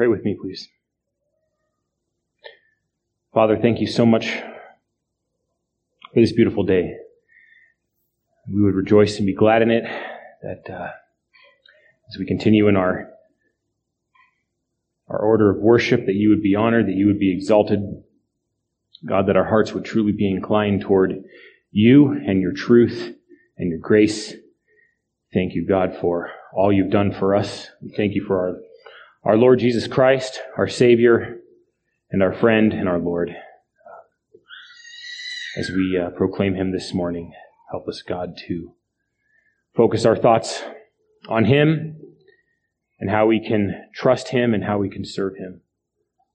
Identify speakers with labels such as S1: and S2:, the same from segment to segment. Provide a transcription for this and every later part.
S1: Pray with me, please. Father, thank you so much for this beautiful day. We would rejoice and be glad in it that uh, as we continue in our our order of worship, that you would be honored, that you would be exalted. God, that our hearts would truly be inclined toward you and your truth and your grace. Thank you, God, for all you've done for us. We thank you for our our Lord Jesus Christ, our Savior, and our friend and our Lord. As we uh, proclaim Him this morning, help us, God, to focus our thoughts on Him and how we can trust Him and how we can serve Him,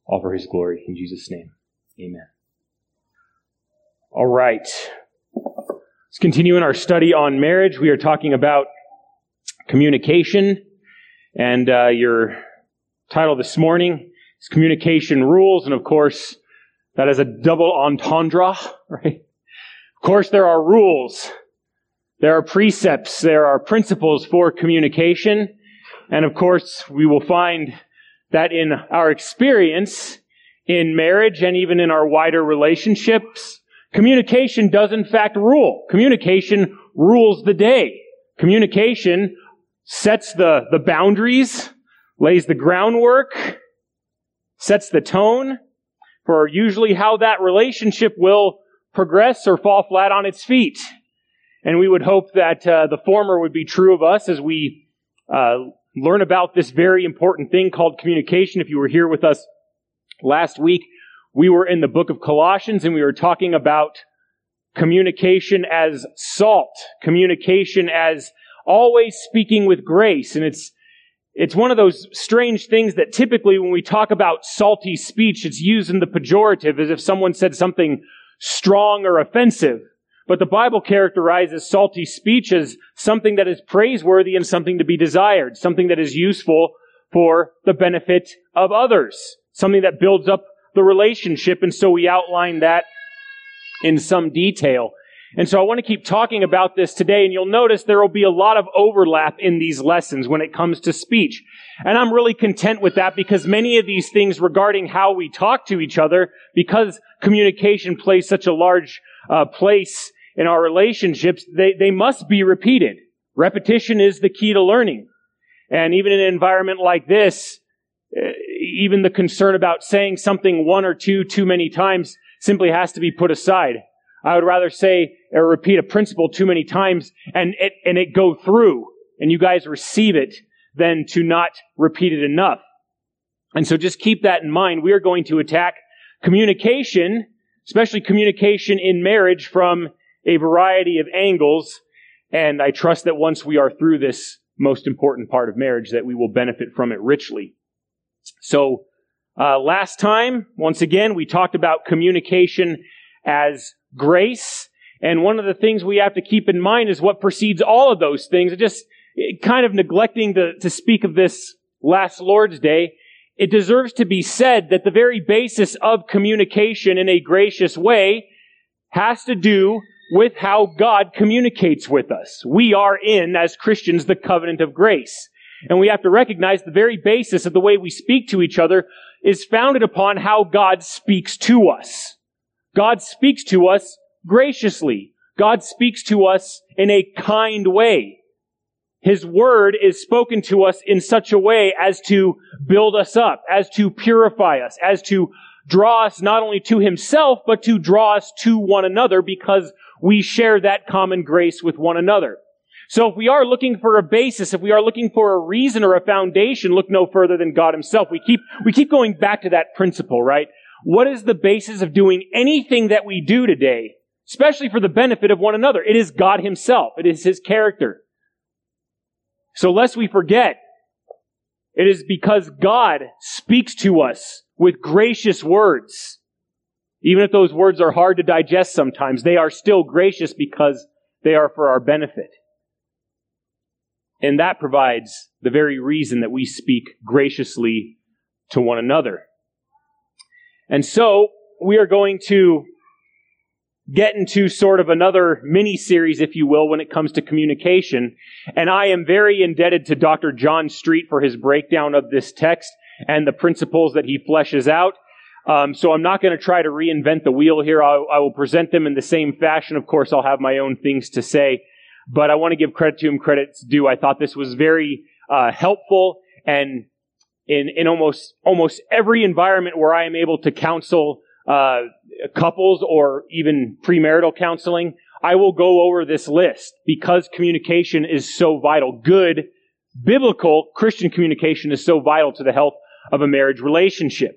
S1: all for His glory. In Jesus' name, amen. All right. Let's continue in our study on marriage. We are talking about communication, and uh, your title this morning is Communication Rules, and of course, that is a double entendre, right? Of course, there are rules. There are precepts. There are principles for communication. And of course, we will find that in our experience in marriage and even in our wider relationships, communication does in fact rule. Communication rules the day. Communication sets the, the boundaries lays the groundwork, sets the tone for usually how that relationship will progress or fall flat on its feet. And we would hope that uh, the former would be true of us as we uh, learn about this very important thing called communication. If you were here with us last week, we were in the book of Colossians and we were talking about communication as salt, communication as always speaking with grace. And it's it's one of those strange things that typically when we talk about salty speech, it's used in the pejorative as if someone said something strong or offensive. But the Bible characterizes salty speech as something that is praiseworthy and something to be desired, something that is useful for the benefit of others, something that builds up the relationship. And so we outline that in some detail. And so I want to keep talking about this today, and you'll notice there will be a lot of overlap in these lessons when it comes to speech. And I'm really content with that because many of these things regarding how we talk to each other, because communication plays such a large uh, place in our relationships, they, they must be repeated. Repetition is the key to learning. And even in an environment like this, uh, even the concern about saying something one or two too many times simply has to be put aside. I would rather say or repeat a principle too many times and it, and it go through and you guys receive it than to not repeat it enough. And so just keep that in mind. We are going to attack communication, especially communication in marriage from a variety of angles. And I trust that once we are through this most important part of marriage, that we will benefit from it richly. So, uh, last time, once again, we talked about communication as grace. And one of the things we have to keep in mind is what precedes all of those things. Just kind of neglecting to, to speak of this last Lord's Day. It deserves to be said that the very basis of communication in a gracious way has to do with how God communicates with us. We are in, as Christians, the covenant of grace. And we have to recognize the very basis of the way we speak to each other is founded upon how God speaks to us. God speaks to us graciously. God speaks to us in a kind way. His word is spoken to us in such a way as to build us up, as to purify us, as to draw us not only to himself, but to draw us to one another because we share that common grace with one another. So if we are looking for a basis, if we are looking for a reason or a foundation, look no further than God himself. We keep, we keep going back to that principle, right? What is the basis of doing anything that we do today, especially for the benefit of one another? It is God Himself. It is His character. So lest we forget, it is because God speaks to us with gracious words. Even if those words are hard to digest sometimes, they are still gracious because they are for our benefit. And that provides the very reason that we speak graciously to one another. And so we are going to get into sort of another mini series, if you will, when it comes to communication. And I am very indebted to Dr. John Street for his breakdown of this text. and the principles that he fleshes out. Um, so I'm not going to try to reinvent the wheel here. I, I will present them in the same fashion. Of course, I'll have my own things to say, but I want to give credit to him credit's due. I thought this was very uh, helpful and in, in almost almost every environment where I am able to counsel uh, couples or even premarital counseling, I will go over this list because communication is so vital. Good biblical Christian communication is so vital to the health of a marriage relationship.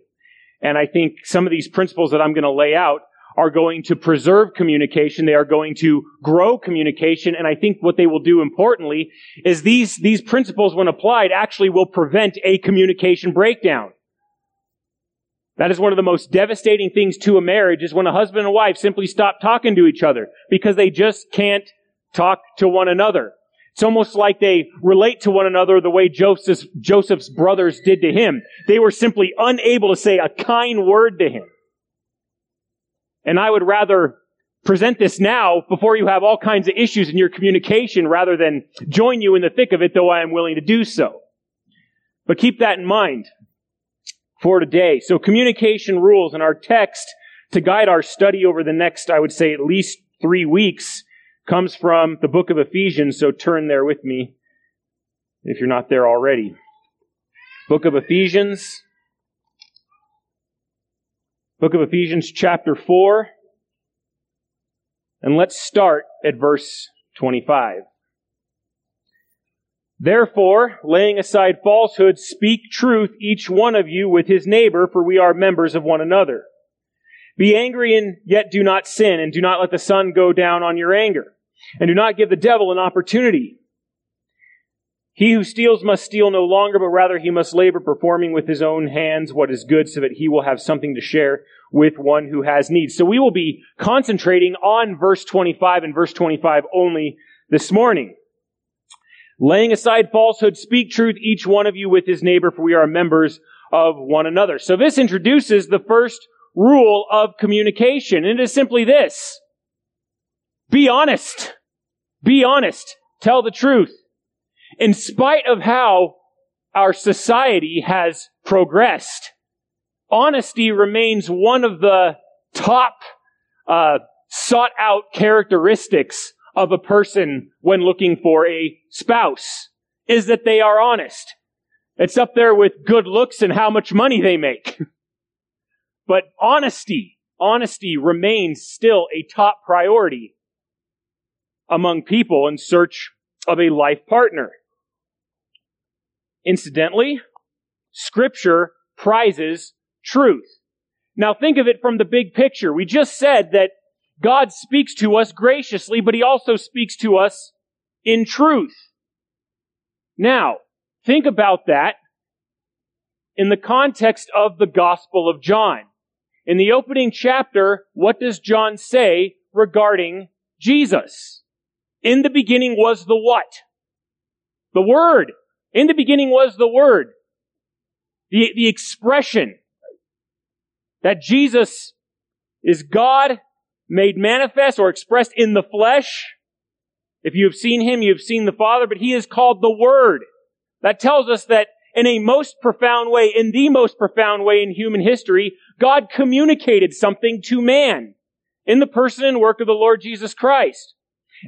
S1: And I think some of these principles that I'm going to lay out are going to preserve communication. They are going to grow communication. And I think what they will do importantly is these, these principles, when applied, actually will prevent a communication breakdown. That is one of the most devastating things to a marriage is when a husband and wife simply stop talking to each other because they just can't talk to one another. It's almost like they relate to one another the way Joseph's, Joseph's brothers did to him. They were simply unable to say a kind word to him. And I would rather present this now before you have all kinds of issues in your communication rather than join you in the thick of it, though I am willing to do so. But keep that in mind for today. So communication rules in our text to guide our study over the next, I would say, at least three weeks comes from the book of Ephesians. So turn there with me if you're not there already. Book of Ephesians, Book of Ephesians, chapter 4. And let's start at verse 25. Therefore, laying aside falsehood, speak truth, each one of you with his neighbor, for we are members of one another. Be angry and yet do not sin, and do not let the sun go down on your anger, and do not give the devil an opportunity. He who steals must steal no longer, but rather he must labor, performing with his own hands what is good, so that he will have something to share with one who has need. So we will be concentrating on verse 25 and verse 25 only this morning. Laying aside falsehood, speak truth, each one of you with his neighbor, for we are members of one another. So this introduces the first rule of communication, and it is simply this. Be honest. Be honest. Tell the truth in spite of how our society has progressed, honesty remains one of the top uh, sought out characteristics of a person when looking for a spouse is that they are honest. It's up there with good looks and how much money they make. but honesty, honesty remains still a top priority among people in search of a life partner. Incidentally, scripture prizes truth. Now think of it from the big picture. We just said that God speaks to us graciously, but he also speaks to us in truth. Now, think about that in the context of the Gospel of John. In the opening chapter, what does John say regarding Jesus? In the beginning was the what? The Word. In the beginning was the Word. The, the expression that Jesus is God made manifest or expressed in the flesh. If you have seen Him, you have seen the Father, but He is called the Word. That tells us that in a most profound way, in the most profound way in human history, God communicated something to man in the person and work of the Lord Jesus Christ.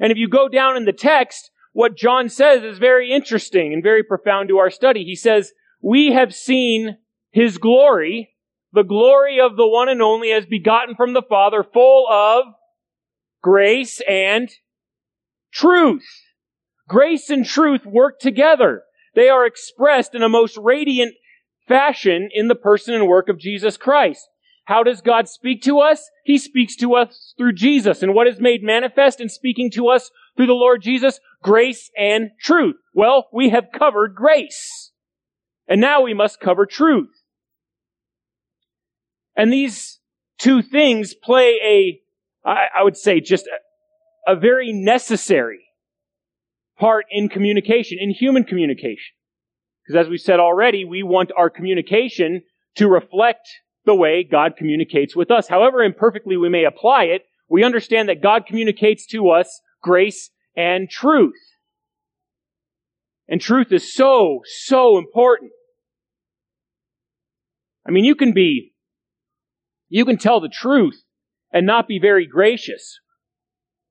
S1: And if you go down in the text, what John says is very interesting and very profound to our study. He says, we have seen his glory, the glory of the one and only as begotten from the Father, full of grace and truth. Grace and truth work together. They are expressed in a most radiant fashion in the person and work of Jesus Christ. How does God speak to us? He speaks to us through Jesus. And what is made manifest in speaking to us through the Lord Jesus? Grace and truth. Well, we have covered grace. And now we must cover truth. And these two things play a, I would say, just a, a very necessary part in communication, in human communication. Because as we said already, we want our communication to reflect the way God communicates with us. However imperfectly we may apply it, we understand that God communicates to us grace and truth. And truth is so, so important. I mean, you can be, you can tell the truth and not be very gracious,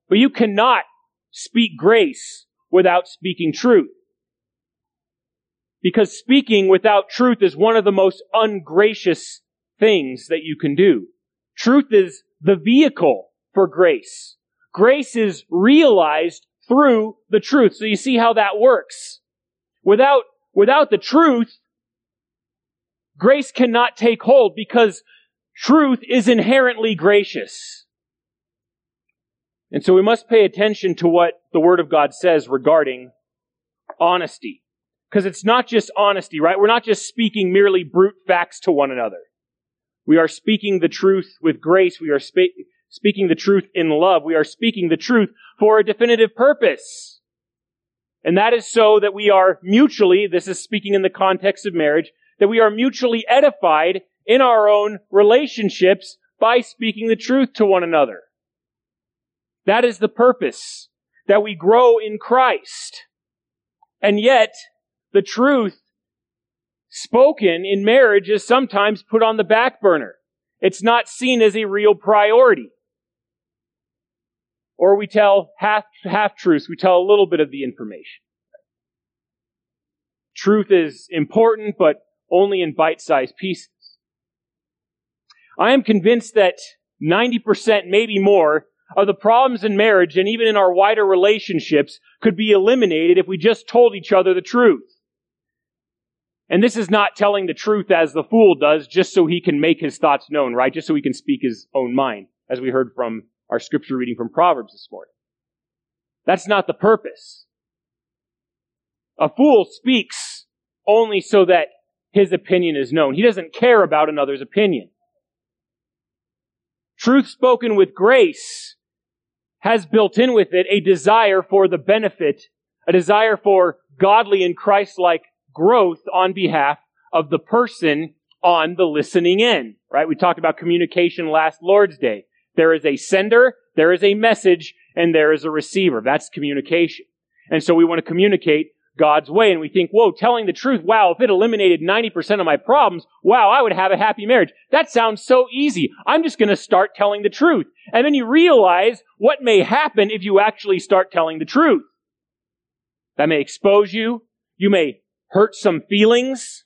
S1: but you cannot speak grace without speaking truth. Because speaking without truth is one of the most ungracious things that you can do. Truth is the vehicle for grace. Grace is realized through the truth. So you see how that works. Without, without the truth, grace cannot take hold because truth is inherently gracious. And so we must pay attention to what the Word of God says regarding honesty. Because it's not just honesty, right? We're not just speaking merely brute facts to one another. We are speaking the truth with grace. We are spe- speaking the truth in love. We are speaking the truth for a definitive purpose. And that is so that we are mutually, this is speaking in the context of marriage, that we are mutually edified in our own relationships by speaking the truth to one another. That is the purpose, that we grow in Christ. And yet, the truth spoken in marriage is sometimes put on the back burner. It's not seen as a real priority. Or we tell half, half truths. We tell a little bit of the information. Truth is important, but only in bite-sized pieces. I am convinced that 90%, maybe more, of the problems in marriage and even in our wider relationships could be eliminated if we just told each other the truth. And this is not telling the truth as the fool does, just so he can make his thoughts known, right? Just so he can speak his own mind, as we heard from our scripture reading from Proverbs this morning. That's not the purpose. A fool speaks only so that his opinion is known. He doesn't care about another's opinion. Truth spoken with grace has built in with it a desire for the benefit, a desire for godly and Christ-like growth on behalf of the person on the listening end, right? We talked about communication last Lord's Day. There is a sender, there is a message, and there is a receiver. That's communication. And so we want to communicate God's way. And we think, whoa, telling the truth, wow, if it eliminated 90% of my problems, wow, I would have a happy marriage. That sounds so easy. I'm just going to start telling the truth. And then you realize what may happen if you actually start telling the truth. That may expose you. You may hurt some feelings.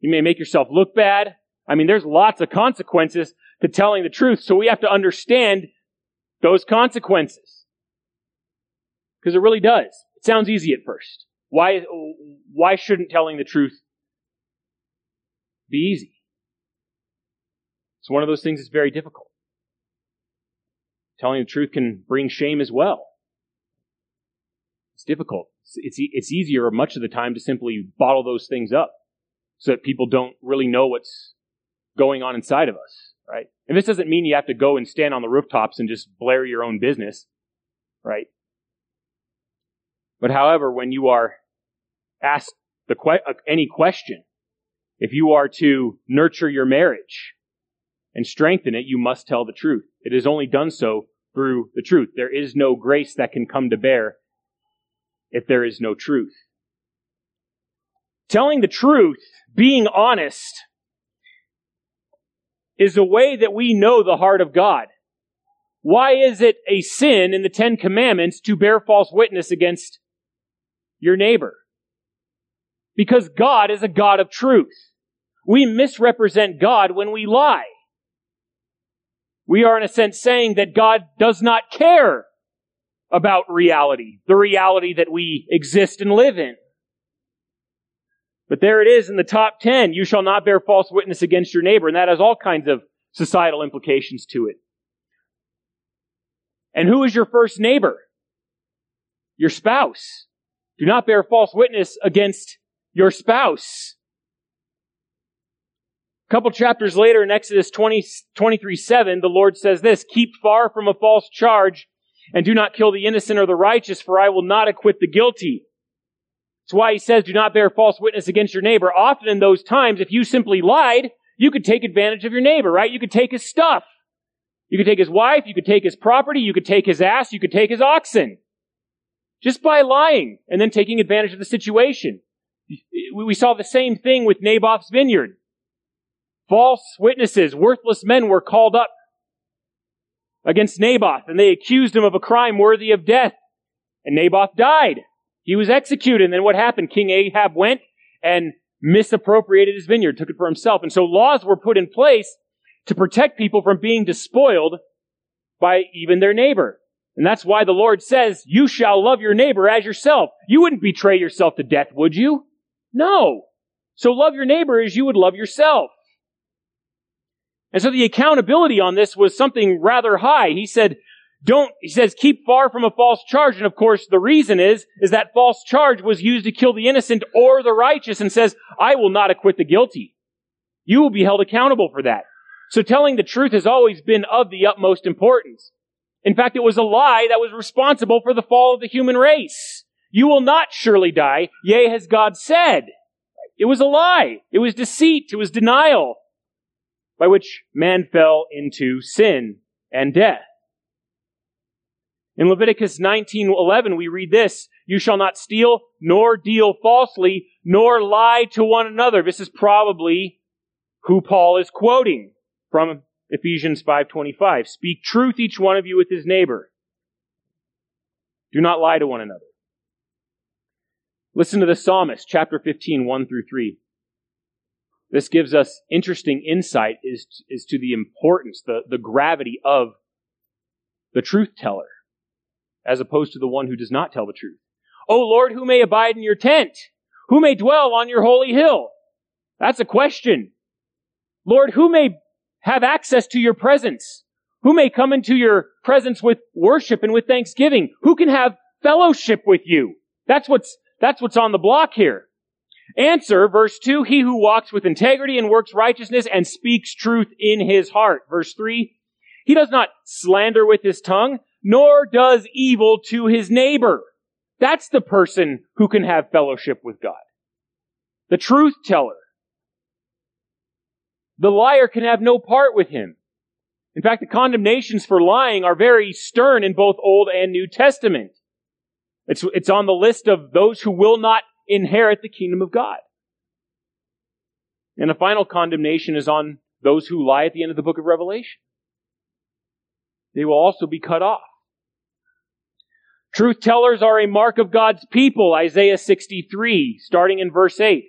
S1: You may make yourself look bad. I mean, there's lots of consequences to telling the truth, so we have to understand those consequences. Because it really does. Sounds easy at first. Why, why shouldn't telling the truth be easy? It's one of those things that's very difficult. Telling the truth can bring shame as well. It's difficult it's, it's easier much of the time to simply bottle those things up so that people don't really know what's going on inside of us, right? And this doesn't mean you have to go and stand on the rooftops and just blare your own business, right? But however, when you are asked the que- uh, any question, if you are to nurture your marriage and strengthen it, you must tell the truth. It is only done so through the truth. There is no grace that can come to bear if there is no truth. Telling the truth, being honest, is a way that we know the heart of God. Why is it a sin in the Ten Commandments to bear false witness against your neighbor? Because God is a God of truth. We misrepresent God when we lie. We are in a sense saying that God does not care about reality, the reality that we exist and live in. But there it is in the top 10. You shall not bear false witness against your neighbor. And that has all kinds of societal implications to it. And who is your first neighbor? Your spouse. Do not bear false witness against your spouse. A couple chapters later in Exodus 20, 23 7, the Lord says this, keep far from a false charge and do not kill the innocent or the righteous, for I will not acquit the guilty. That's why he says, do not bear false witness against your neighbor. Often in those times, if you simply lied, you could take advantage of your neighbor, right? You could take his stuff. You could take his wife, you could take his property, you could take his ass, you could take his oxen. Just by lying and then taking advantage of the situation. We saw the same thing with Naboth's vineyard. False witnesses, worthless men were called up against Naboth, and they accused him of a crime worthy of death. And Naboth died. He was executed. And then what happened? King Ahab went and misappropriated his vineyard, took it for himself. And so laws were put in place to protect people from being despoiled by even their neighbor. And that's why the Lord says, you shall love your neighbor as yourself. You wouldn't betray yourself to death, would you? No. So love your neighbor as you would love yourself. And so the accountability on this was something rather high. He said, don't, he says, keep far from a false charge. And of course, the reason is, is that false charge was used to kill the innocent or the righteous and says, I will not acquit the guilty. You will be held accountable for that. So telling the truth has always been of the utmost importance. In fact, it was a lie that was responsible for the fall of the human race. You will not surely die, yea, has God said. It was a lie. It was deceit. It was denial by which man fell into sin and death. In Leviticus 19:11 we read this, you shall not steal nor deal falsely nor lie to one another. This is probably who Paul is quoting from Ephesians 5:25. Speak truth each one of you with his neighbor. Do not lie to one another. Listen to the psalmist, chapter 15, 1 through 3. This gives us interesting insight as, as to the importance, the, the gravity of the truth teller, as opposed to the one who does not tell the truth. O Lord, who may abide in your tent? Who may dwell on your holy hill? That's a question. Lord, who may have access to your presence? Who may come into your presence with worship and with thanksgiving? Who can have fellowship with you? That's what's, that's what's on the block here. Answer, verse 2, he who walks with integrity and works righteousness and speaks truth in his heart. Verse 3, he does not slander with his tongue, nor does evil to his neighbor. That's the person who can have fellowship with God. The truth teller. The liar can have no part with him. In fact, the condemnations for lying are very stern in both Old and New Testament. It's, it's on the list of those who will not inherit the kingdom of God. And the final condemnation is on those who lie at the end of the book of Revelation. They will also be cut off. Truth tellers are a mark of God's people, Isaiah 63, starting in verse 8.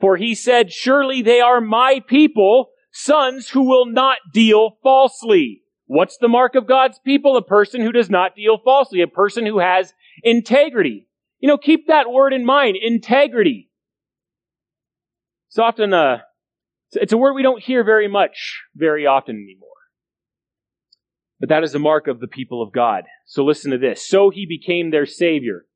S1: For he said, Surely they are my people, sons who will not deal falsely. What's the mark of God's people? A person who does not deal falsely, a person who has integrity. You know, keep that word in mind, integrity. It's often uh, a, it's a word we don't hear very much, very often anymore. But that is the mark of the people of God. So listen to this. So he became their savior.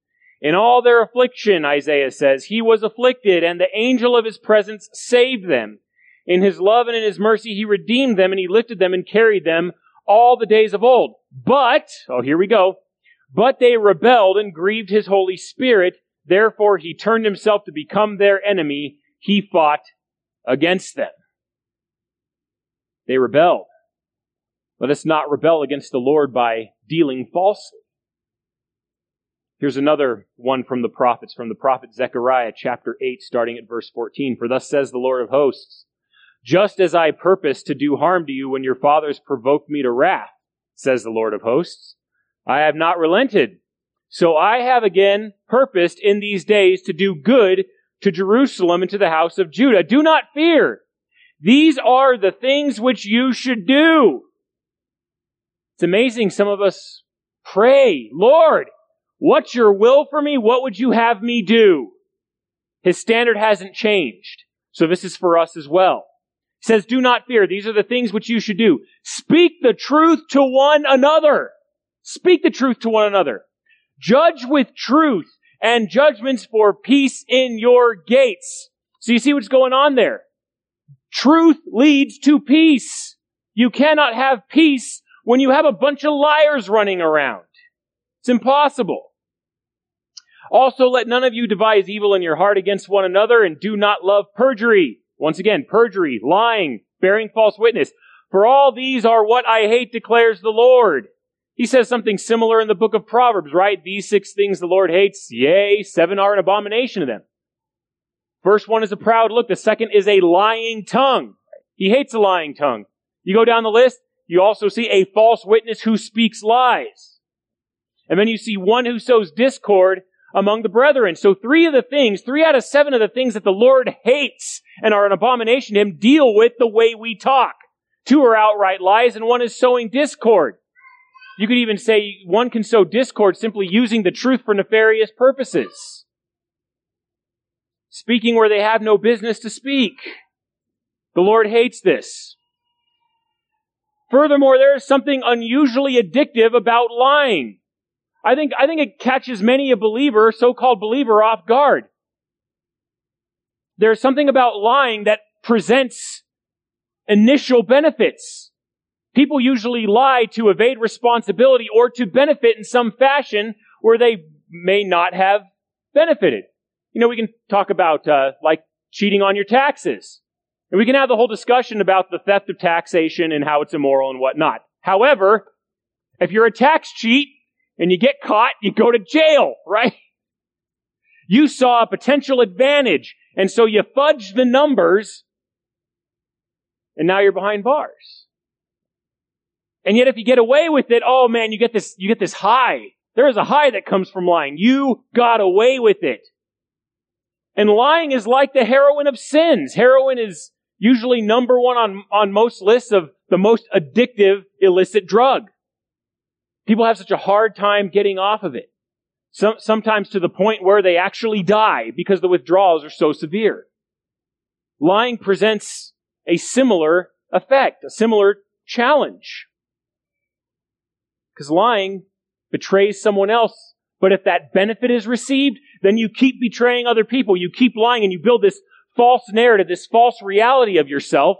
S1: In all their affliction, Isaiah says, he was afflicted and the angel of his presence saved them. In his love and in his mercy, he redeemed them and he lifted them and carried them all the days of old. But, oh, here we go. But they rebelled and grieved his Holy Spirit. Therefore, he turned himself to become their enemy. He fought against them. They rebelled. Let us not rebel against the Lord by dealing falsely. Here's another one from the prophets, from the prophet Zechariah, chapter 8, starting at verse 14. For thus says the Lord of hosts, just as I purposed to do harm to you when your fathers provoked me to wrath, says the Lord of hosts, I have not relented. So I have again purposed in these days to do good to Jerusalem and to the house of Judah. Do not fear. These are the things which you should do. It's amazing. Some of us pray, Lord, what's your will for me? What would you have me do? His standard hasn't changed. So this is for us as well says, do not fear. These are the things which you should do. Speak the truth to one another. Speak the truth to one another. Judge with truth and judgments for peace in your gates. So you see what's going on there. Truth leads to peace. You cannot have peace when you have a bunch of liars running around. It's impossible. Also, let none of you devise evil in your heart against one another and do not love perjury. Once again, perjury, lying, bearing false witness. For all these are what I hate, declares the Lord. He says something similar in the book of Proverbs, right? These six things the Lord hates, yea, seven are an abomination to them. First one is a proud look. The second is a lying tongue. He hates a lying tongue. You go down the list, you also see a false witness who speaks lies. And then you see one who sows discord among the brethren. So three of the things, three out of seven of the things that the Lord hates and are an abomination to him deal with the way we talk. Two are outright lies and one is sowing discord. You could even say one can sow discord simply using the truth for nefarious purposes. Speaking where they have no business to speak. The Lord hates this. Furthermore, there is something unusually addictive about lying. I think, I think it catches many a believer, so-called believer, off guard. There's something about lying that presents initial benefits. People usually lie to evade responsibility or to benefit in some fashion where they may not have benefited. You know, we can talk about, uh, like cheating on your taxes. And we can have the whole discussion about the theft of taxation and how it's immoral and whatnot. However, if you're a tax cheat, and you get caught, you go to jail, right? You saw a potential advantage, and so you fudge the numbers, and now you're behind bars. And yet if you get away with it, oh man, you get this, you get this high. There is a high that comes from lying. You got away with it. And lying is like the heroin of sins. Heroin is usually number one on, on most lists of the most addictive illicit drug. People have such a hard time getting off of it. Some, sometimes to the point where they actually die because the withdrawals are so severe. Lying presents a similar effect, a similar challenge. Because lying betrays someone else. But if that benefit is received, then you keep betraying other people. You keep lying and you build this false narrative, this false reality of yourself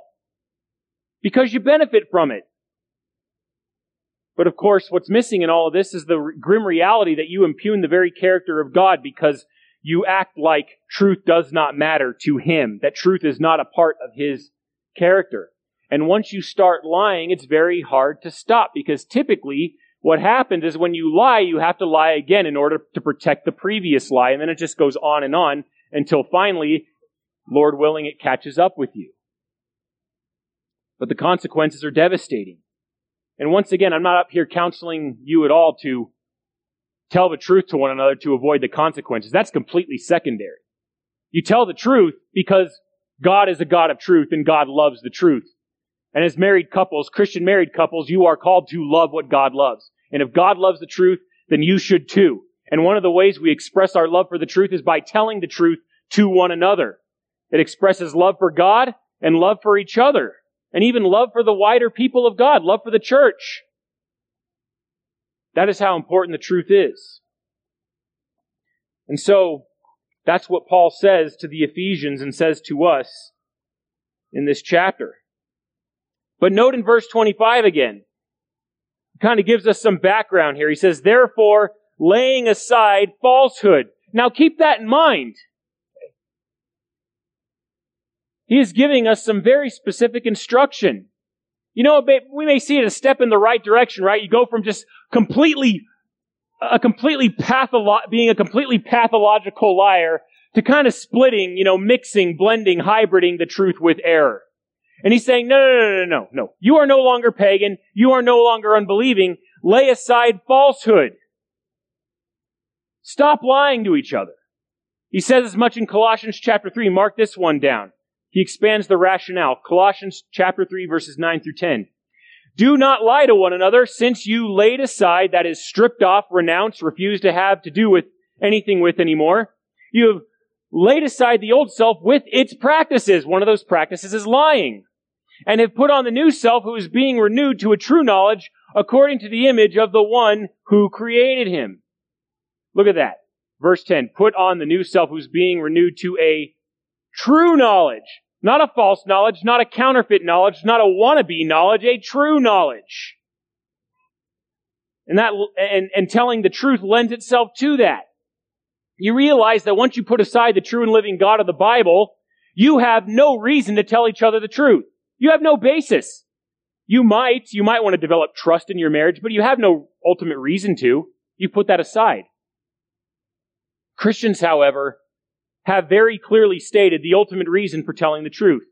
S1: because you benefit from it. But of course, what's missing in all of this is the grim reality that you impugn the very character of God because you act like truth does not matter to Him, that truth is not a part of His character. And once you start lying, it's very hard to stop because typically what happens is when you lie, you have to lie again in order to protect the previous lie. And then it just goes on and on until finally, Lord willing, it catches up with you. But the consequences are devastating. And once again, I'm not up here counseling you at all to tell the truth to one another to avoid the consequences. That's completely secondary. You tell the truth because God is a God of truth and God loves the truth. And as married couples, Christian married couples, you are called to love what God loves. And if God loves the truth, then you should too. And one of the ways we express our love for the truth is by telling the truth to one another. It expresses love for God and love for each other and even love for the wider people of God, love for the church. That is how important the truth is. And so, that's what Paul says to the Ephesians and says to us in this chapter. But note in verse 25 again, kind of gives us some background here. He says, therefore, laying aside falsehood. Now keep that in mind. He is giving us some very specific instruction. You know, we may see it a step in the right direction, right? You go from just completely, a completely patholo- being a completely pathological liar to kind of splitting, you know, mixing, blending, hybriding the truth with error. And he's saying, no, no, no, no, no, no. You are no longer pagan. You are no longer unbelieving. Lay aside falsehood. Stop lying to each other. He says as much in Colossians chapter 3. Mark this one down. He expands the rationale. Colossians chapter 3 verses 9 through 10. Do not lie to one another since you laid aside, that is stripped off, renounced, refused to have to do with anything with anymore. You have laid aside the old self with its practices. One of those practices is lying. And have put on the new self who is being renewed to a true knowledge according to the image of the one who created him. Look at that. Verse 10. Put on the new self who's being renewed to a true knowledge. Not a false knowledge, not a counterfeit knowledge, not a wannabe knowledge, a true knowledge. And that, and, and telling the truth lends itself to that. You realize that once you put aside the true and living God of the Bible, you have no reason to tell each other the truth. You have no basis. You might, you might want to develop trust in your marriage, but you have no ultimate reason to. You put that aside. Christians, however, have very clearly stated the ultimate reason for telling the truth.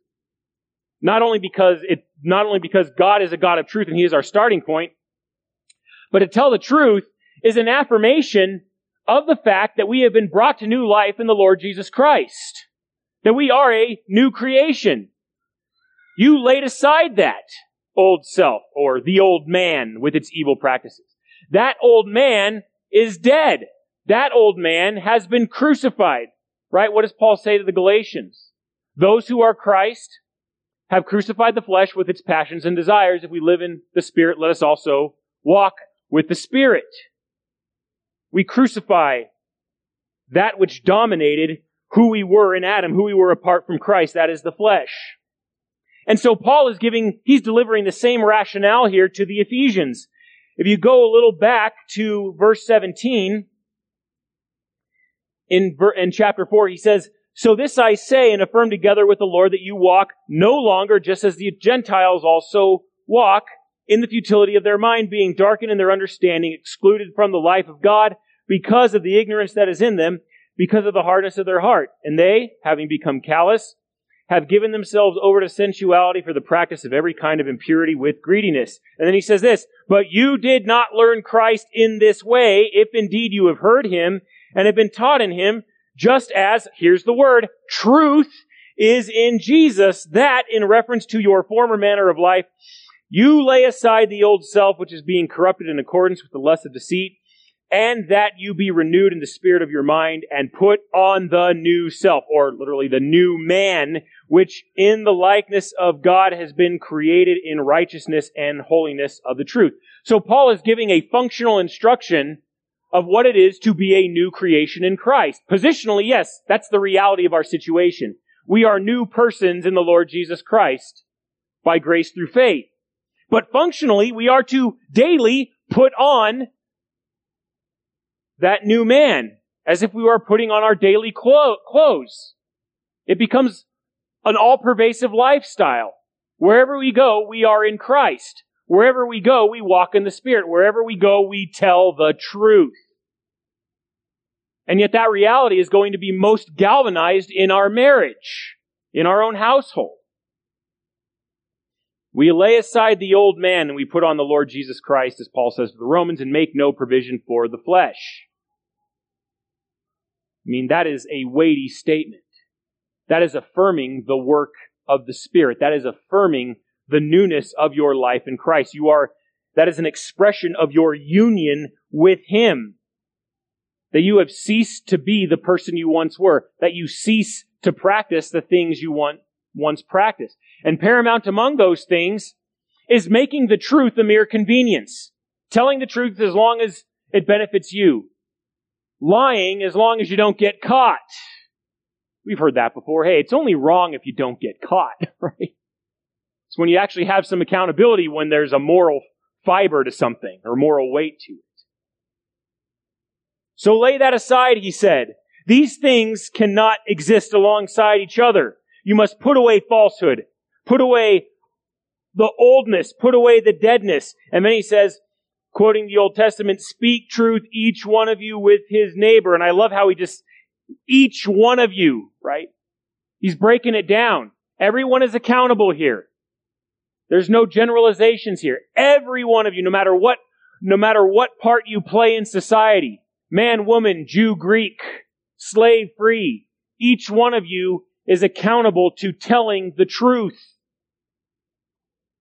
S1: Not only because it, not only because God is a God of truth and He is our starting point, but to tell the truth is an affirmation of the fact that we have been brought to new life in the Lord Jesus Christ. That we are a new creation. You laid aside that old self or the old man with its evil practices. That old man is dead. That old man has been crucified. Right? What does Paul say to the Galatians? Those who are Christ have crucified the flesh with its passions and desires. If we live in the Spirit, let us also walk with the Spirit. We crucify that which dominated who we were in Adam, who we were apart from Christ. That is the flesh. And so Paul is giving, he's delivering the same rationale here to the Ephesians. If you go a little back to verse 17, in, in chapter 4, he says, So this I say and affirm together with the Lord that you walk no longer just as the Gentiles also walk in the futility of their mind, being darkened in their understanding, excluded from the life of God because of the ignorance that is in them, because of the hardness of their heart. And they, having become callous, have given themselves over to sensuality for the practice of every kind of impurity with greediness. And then he says this, but you did not learn Christ in this way, if indeed you have heard him and have been taught in him, just as, here's the word, truth is in Jesus, that in reference to your former manner of life, you lay aside the old self which is being corrupted in accordance with the lust of deceit, and that you be renewed in the spirit of your mind and put on the new self, or literally the new man, which in the likeness of God has been created in righteousness and holiness of the truth. So Paul is giving a functional instruction of what it is to be a new creation in Christ. Positionally, yes, that's the reality of our situation. We are new persons in the Lord Jesus Christ by grace through faith. But functionally, we are to daily put on that new man as if we were putting on our daily clo- clothes. It becomes an all pervasive lifestyle. Wherever we go, we are in Christ. Wherever we go, we walk in the Spirit. Wherever we go, we tell the truth. And yet that reality is going to be most galvanized in our marriage, in our own household. We lay aside the old man and we put on the Lord Jesus Christ, as Paul says to the Romans, and make no provision for the flesh. I mean, that is a weighty statement. That is affirming the work of the Spirit. That is affirming the newness of your life in Christ. You are, that is an expression of your union with Him. That you have ceased to be the person you once were. That you cease to practice the things you want, once practiced. And paramount among those things is making the truth a mere convenience. Telling the truth as long as it benefits you. Lying as long as you don't get caught. We've heard that before. Hey, it's only wrong if you don't get caught, right? It's when you actually have some accountability when there's a moral fiber to something or moral weight to it. So lay that aside, he said. These things cannot exist alongside each other. You must put away falsehood. Put away the oldness, put away the deadness. And then he says, quoting the Old Testament, speak truth, each one of you with his neighbor. And I love how he just, each one of you, right? He's breaking it down. Everyone is accountable here. There's no generalizations here. Every one of you, no matter what, no matter what part you play in society, man, woman, Jew, Greek, slave, free, each one of you is accountable to telling the truth.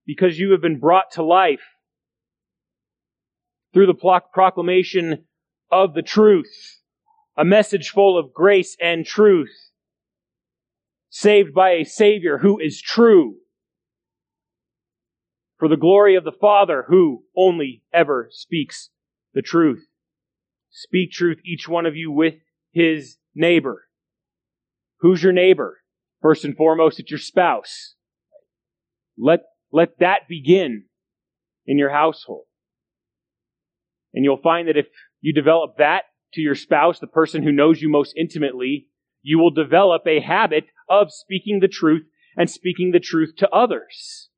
S1: Because you have been brought to life through the proclamation of the truth, a message full of grace and truth, saved by a Savior who is true, for the glory of the Father who only ever speaks the truth. Speak truth, each one of you, with his neighbor. Who's your neighbor? First and foremost, it's your spouse. Let, let that begin in your household. And you'll find that if you develop that to your spouse, the person who knows you most intimately, you will develop a habit of speaking the truth and speaking the truth to others.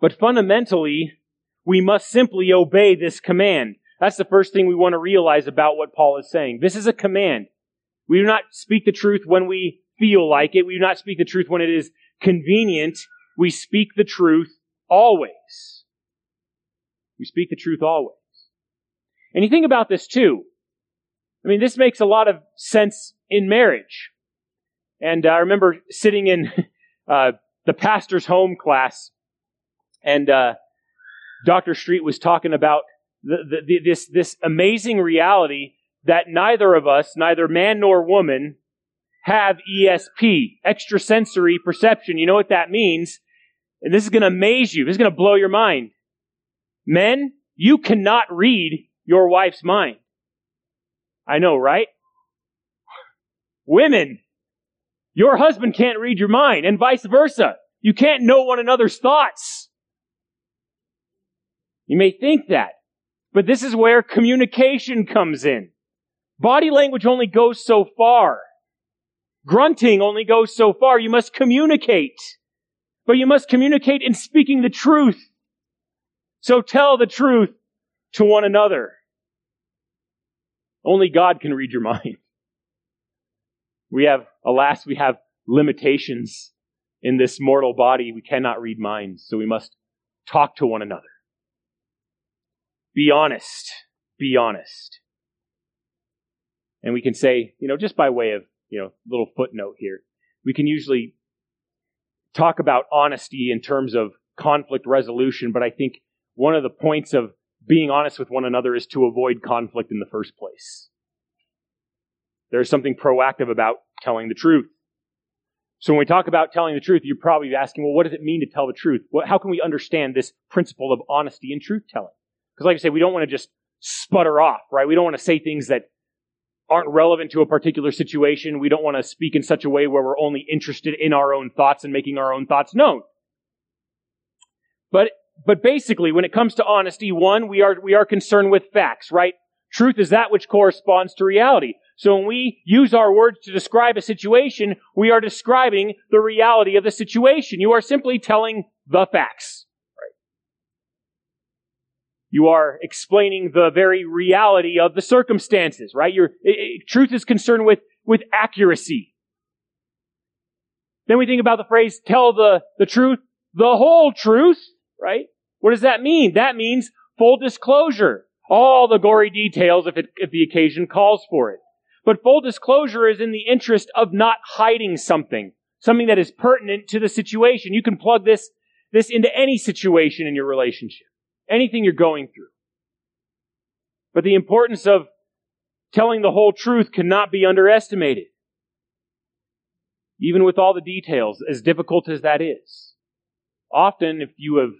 S1: But fundamentally, we must simply obey this command. That's the first thing we want to realize about what Paul is saying. This is a command. We do not speak the truth when we feel like it. We do not speak the truth when it is convenient. We speak the truth always. We speak the truth always. And you think about this too. I mean, this makes a lot of sense in marriage. And I remember sitting in uh, the pastor's home class, and uh, Dr. Street was talking about the, the, this, this amazing reality that neither of us, neither man nor woman, have ESP, extrasensory perception. You know what that means? And this is going to amaze you. This is going to blow your mind. Men, you cannot read your wife's mind. I know, right? Women, your husband can't read your mind, and vice versa. You can't know one another's thoughts. You may think that, but this is where communication comes in. Body language only goes so far. Grunting only goes so far. You must communicate. But you must communicate in speaking the truth. So tell the truth to one another. Only God can read your mind. We have, alas, we have limitations in this mortal body. We cannot read minds, so we must talk to one another. Be honest. Be honest. And we can say, you know, just by way of, you know, little footnote here, we can usually talk about honesty in terms of conflict resolution, but I think one of the points of being honest with one another is to avoid conflict in the first place. There's something proactive about telling the truth. So when we talk about telling the truth, you're probably asking, well, what does it mean to tell the truth? how can we understand this principle of honesty and truth telling? Because like I say, we don't want to just sputter off, right? We don't want to say things that aren't relevant to a particular situation. We don't want to speak in such a way where we're only interested in our own thoughts and making our own thoughts known. But but basically, when it comes to honesty, one, we are, we are concerned with facts, right? Truth is that which corresponds to reality. So when we use our words to describe a situation, we are describing the reality of the situation. You are simply telling the facts. You are explaining the very reality of the circumstances, right? Your truth is concerned with, with accuracy. Then we think about the phrase, tell the, the truth, the whole truth right? What does that mean? That means full disclosure. All the gory details if, it, if the occasion calls for it. But full disclosure is in the interest of not hiding something, something that is pertinent to the situation. You can plug this, this into any situation in your relationship, anything you're going through. But the importance of telling the whole truth cannot be underestimated. Even with all the details, as difficult as that is. Often, if you have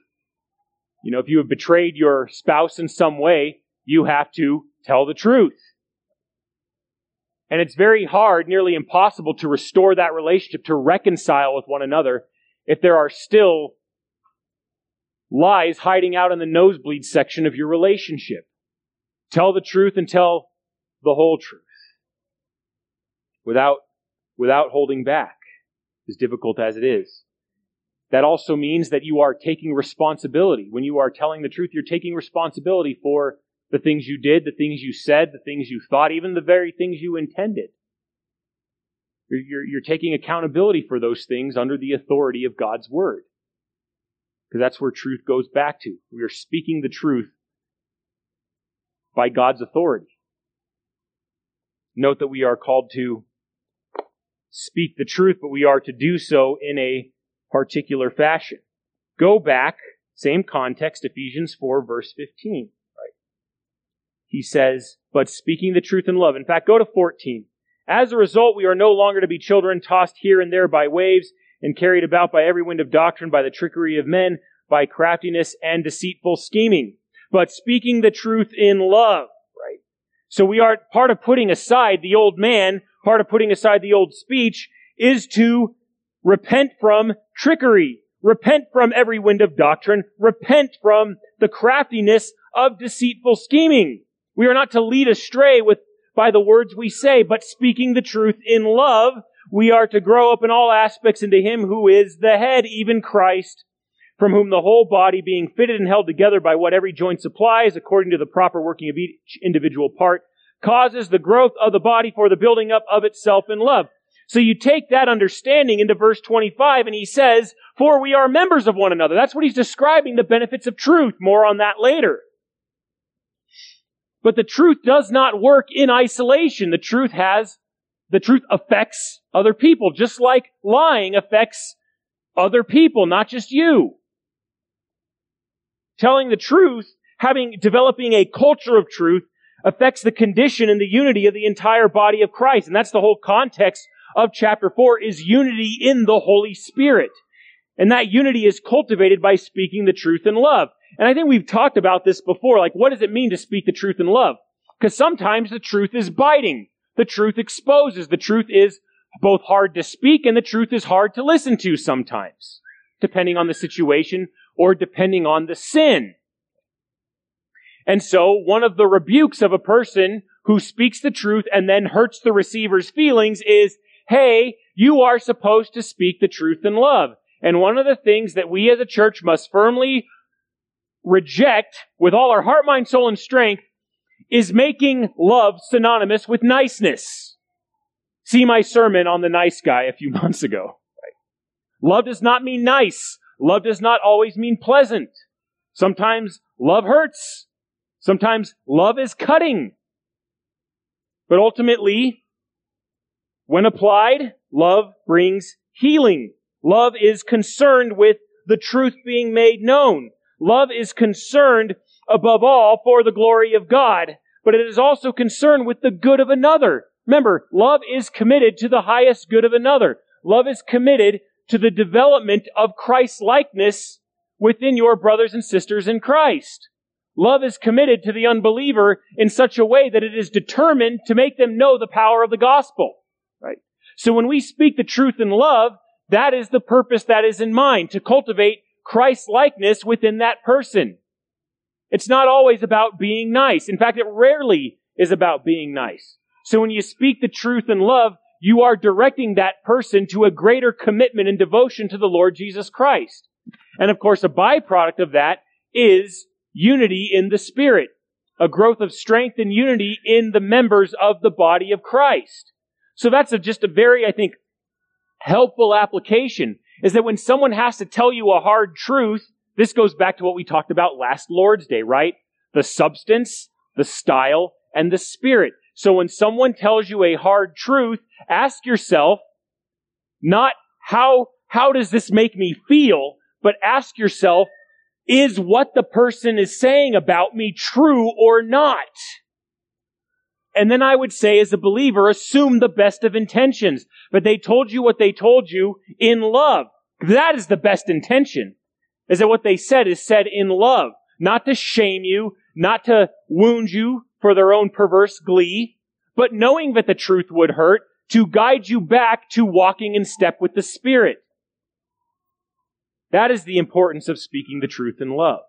S1: you know, if you have betrayed your spouse in some way, you have to tell the truth. And it's very hard, nearly impossible to restore that relationship, to reconcile with one another if there are still lies hiding out in the nosebleed section of your relationship. Tell the truth and tell the whole truth without, without holding back, as difficult as it is. That also means that you are taking responsibility. When you are telling the truth, you're taking responsibility for the things you did, the things you said, the things you thought, even the very things you intended. You're, you're, you're taking accountability for those things under the authority of God's Word. Because that's where truth goes back to. We are speaking the truth by God's authority. Note that we are called to speak the truth, but we are to do so in a particular fashion. Go back, same context, Ephesians 4, verse 15. Right? He says, but speaking the truth in love. In fact, go to 14. As a result, we are no longer to be children tossed here and there by waves and carried about by every wind of doctrine, by the trickery of men, by craftiness and deceitful scheming, but speaking the truth in love. Right? So we are part of putting aside the old man, part of putting aside the old speech is to repent from trickery. Repent from every wind of doctrine. Repent from the craftiness of deceitful scheming. We are not to lead astray with, by the words we say, but speaking the truth in love, we are to grow up in all aspects into Him who is the head, even Christ, from whom the whole body being fitted and held together by what every joint supplies, according to the proper working of each individual part, causes the growth of the body for the building up of itself in love. So you take that understanding into verse 25 and he says, for we are members of one another. That's what he's describing the benefits of truth. More on that later. But the truth does not work in isolation. The truth has, the truth affects other people, just like lying affects other people, not just you. Telling the truth, having, developing a culture of truth affects the condition and the unity of the entire body of Christ. And that's the whole context of chapter 4 is unity in the Holy Spirit. And that unity is cultivated by speaking the truth in love. And I think we've talked about this before. Like, what does it mean to speak the truth in love? Because sometimes the truth is biting. The truth exposes. The truth is both hard to speak and the truth is hard to listen to sometimes, depending on the situation or depending on the sin. And so one of the rebukes of a person who speaks the truth and then hurts the receiver's feelings is, hey, you are supposed to speak the truth in love. And one of the things that we as a church must firmly reject with all our heart, mind, soul, and strength is making love synonymous with niceness. See my sermon on the nice guy a few months ago. Love does not mean nice. Love does not always mean pleasant. Sometimes love hurts. Sometimes love is cutting. But ultimately, when applied, love brings healing. Love is concerned with the truth being made known. Love is concerned above all for the glory of God, but it is also concerned with the good of another. Remember, love is committed to the highest good of another. Love is committed to the development of Christ likeness within your brothers and sisters in Christ. Love is committed to the unbeliever in such a way that it is determined to make them know the power of the gospel. Right? So when we speak the truth in love, that is the purpose that is in mind, to cultivate Christ likeness within that person. It's not always about being nice. In fact, it rarely is about being nice. So when you speak the truth in love, you are directing that person to a greater commitment and devotion to the Lord Jesus Christ. And of course, a byproduct of that is unity in the Spirit, a growth of strength and unity in the members of the body of Christ. So that's a, just a very, I think, helpful application is that when someone has to tell you a hard truth, this goes back to what we talked about last Lord's Day, right? The substance, the style, and the spirit. So when someone tells you a hard truth, ask yourself, not how, how does this make me feel, but ask yourself, is what the person is saying about me true or not? And then I would say, as a believer, assume the best of intentions. But they told you what they told you in love. That is the best intention. Is that what they said is said in love. Not to shame you, not to wound you for their own perverse glee, but knowing that the truth would hurt, to guide you back to walking in step with the Spirit. That is the importance of speaking the truth in love.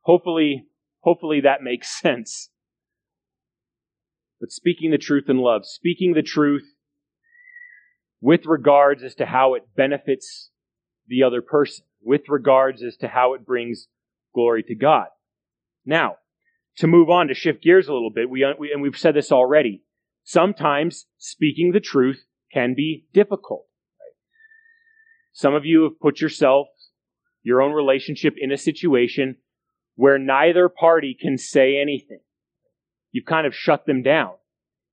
S1: Hopefully, Hopefully that makes sense. But speaking the truth in love, speaking the truth with regards as to how it benefits the other person, with regards as to how it brings glory to God. Now, to move on, to shift gears a little bit, we, we, and we've said this already, sometimes speaking the truth can be difficult. Some of you have put yourself, your own relationship in a situation where neither party can say anything. You've kind of shut them down,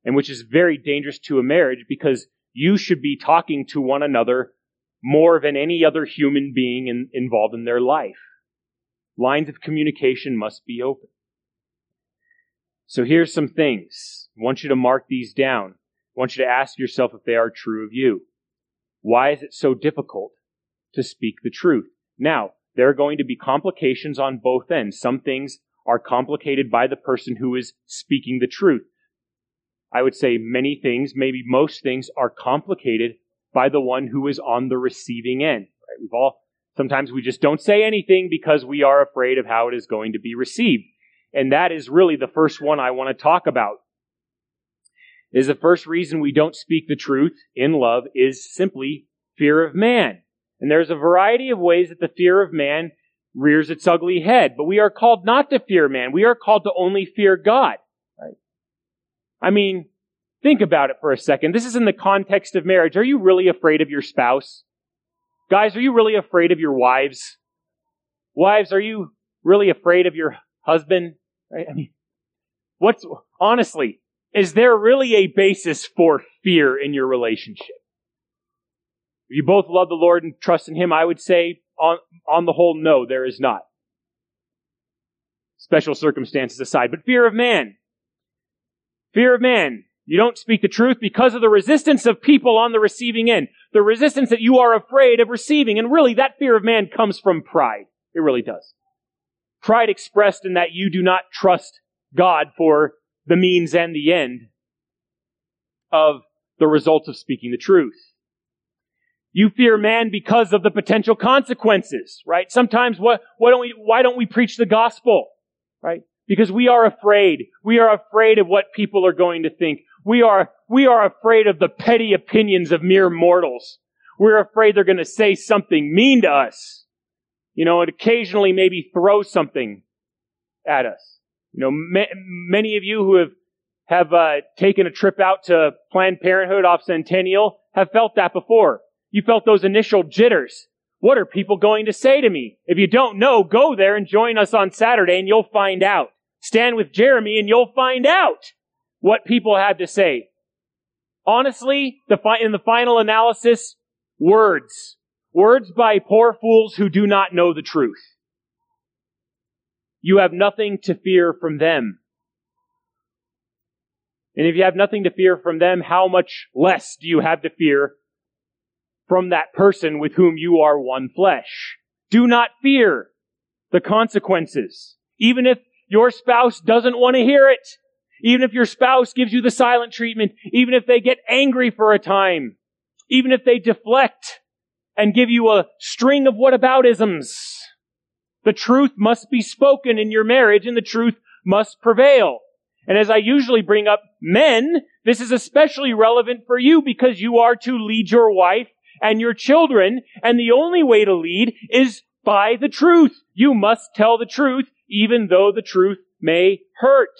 S1: and which is very dangerous to a marriage because you should be talking to one another more than any other human being in, involved in their life. Lines of communication must be open. So here's some things. I want you to mark these down. I want you to ask yourself if they are true of you. Why is it so difficult to speak the truth? Now, there are going to be complications on both ends. Some things are complicated by the person who is speaking the truth. I would say many things, maybe most things, are complicated by the one who is on the receiving end. Right? We've all sometimes we just don't say anything because we are afraid of how it is going to be received. And that is really the first one I want to talk about. Is the first reason we don't speak the truth in love is simply fear of man. And there's a variety of ways that the fear of man rears its ugly head. But we are called not to fear man. We are called to only fear God. I mean, think about it for a second. This is in the context of marriage. Are you really afraid of your spouse? Guys, are you really afraid of your wives? Wives, are you really afraid of your husband? I mean, what's, honestly, is there really a basis for fear in your relationship? If you both love the Lord and trust in Him, I would say, on, on the whole, no, there is not. Special circumstances aside. But fear of man. Fear of man. You don't speak the truth because of the resistance of people on the receiving end. The resistance that you are afraid of receiving. And really, that fear of man comes from pride. It really does. Pride expressed in that you do not trust God for the means and the end of the results of speaking the truth. You fear man because of the potential consequences, right? Sometimes what, why don't we, why don't we preach the gospel, right? Because we are afraid. We are afraid of what people are going to think. We are, we are afraid of the petty opinions of mere mortals. We're afraid they're going to say something mean to us. You know, and occasionally maybe throw something at us. You know, ma- many of you who have have uh, taken a trip out to Planned Parenthood off Centennial have felt that before. You felt those initial jitters. What are people going to say to me? If you don't know, go there and join us on Saturday and you'll find out. Stand with Jeremy and you'll find out what people have to say. Honestly, the fi- in the final analysis, words. Words by poor fools who do not know the truth. You have nothing to fear from them. And if you have nothing to fear from them, how much less do you have to fear from that person with whom you are one flesh? Do not fear the consequences. Even if your spouse doesn't want to hear it. Even if your spouse gives you the silent treatment. Even if they get angry for a time. Even if they deflect and give you a string of whataboutisms. The truth must be spoken in your marriage and the truth must prevail. And as I usually bring up men, this is especially relevant for you because you are to lead your wife and your children. And the only way to lead is by the truth. You must tell the truth even though the truth may hurt.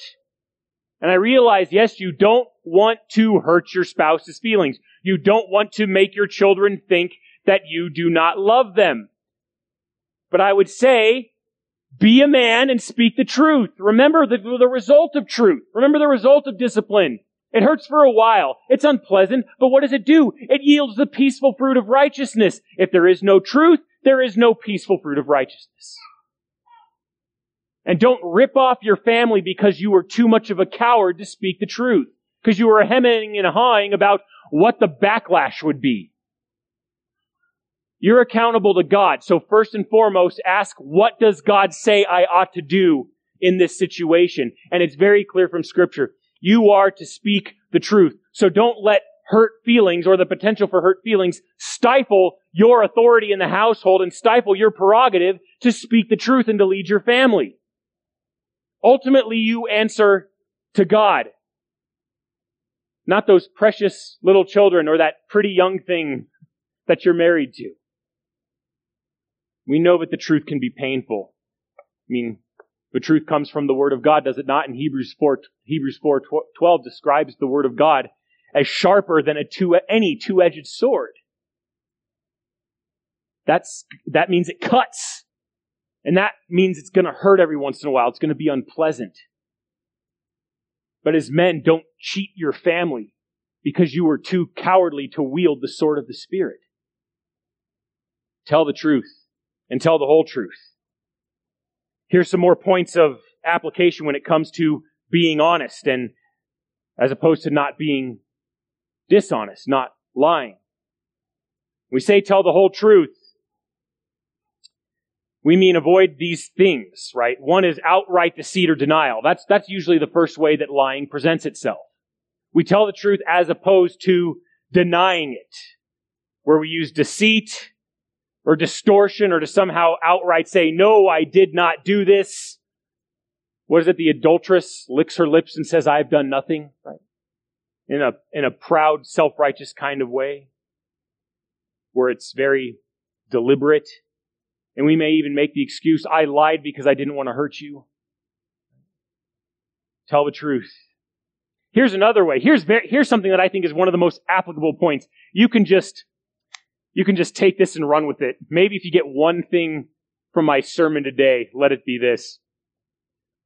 S1: And I realize, yes, you don't want to hurt your spouse's feelings. You don't want to make your children think that you do not love them. But I would say, be a man and speak the truth. Remember the, the result of truth. Remember the result of discipline. It hurts for a while. It's unpleasant, but what does it do? It yields the peaceful fruit of righteousness. If there is no truth, there is no peaceful fruit of righteousness. And don't rip off your family because you were too much of a coward to speak the truth. Because you were hemming and hawing about what the backlash would be. You're accountable to God. So first and foremost, ask, what does God say I ought to do in this situation? And it's very clear from scripture. You are to speak the truth. So don't let hurt feelings or the potential for hurt feelings stifle your authority in the household and stifle your prerogative to speak the truth and to lead your family. Ultimately, you answer to God. Not those precious little children or that pretty young thing that you're married to. We know that the truth can be painful. I mean, the truth comes from the Word of God, does it not? In Hebrews 4, Hebrews 4 12 describes the Word of God as sharper than two, any two-edged sword. That's, that means it cuts. And that means it's going to hurt every once in a while. It's going to be unpleasant. But as men, don't cheat your family because you were too cowardly to wield the sword of the Spirit. Tell the truth and tell the whole truth. Here's some more points of application when it comes to being honest and as opposed to not being dishonest, not lying. We say tell the whole truth. We mean avoid these things, right? One is outright deceit or denial. That's, that's usually the first way that lying presents itself. We tell the truth as opposed to denying it, where we use deceit or distortion or to somehow outright say, no, I did not do this. What is it? The adulteress licks her lips and says, I've done nothing, right? In a, in a proud, self-righteous kind of way, where it's very deliberate. And we may even make the excuse, I lied because I didn't want to hurt you. Tell the truth. Here's another way. Here's, here's something that I think is one of the most applicable points. You can just, you can just take this and run with it. Maybe if you get one thing from my sermon today, let it be this.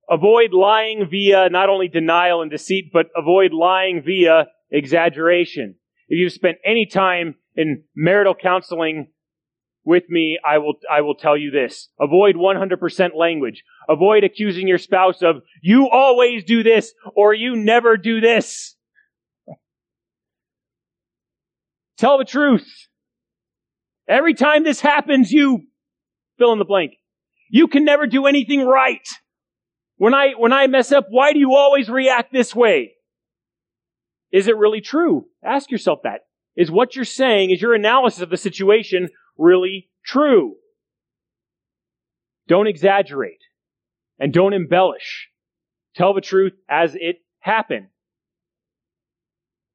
S1: Avoid lying via not only denial and deceit, but avoid lying via exaggeration. If you've spent any time in marital counseling with me, I will, I will tell you this. Avoid 100% language. Avoid accusing your spouse of, you always do this, or you never do this. Tell the truth. Every time this happens, you fill in the blank. You can never do anything right. When I, when I mess up, why do you always react this way? Is it really true? Ask yourself that. Is what you're saying, is your analysis of the situation really true? Don't exaggerate and don't embellish. Tell the truth as it happened.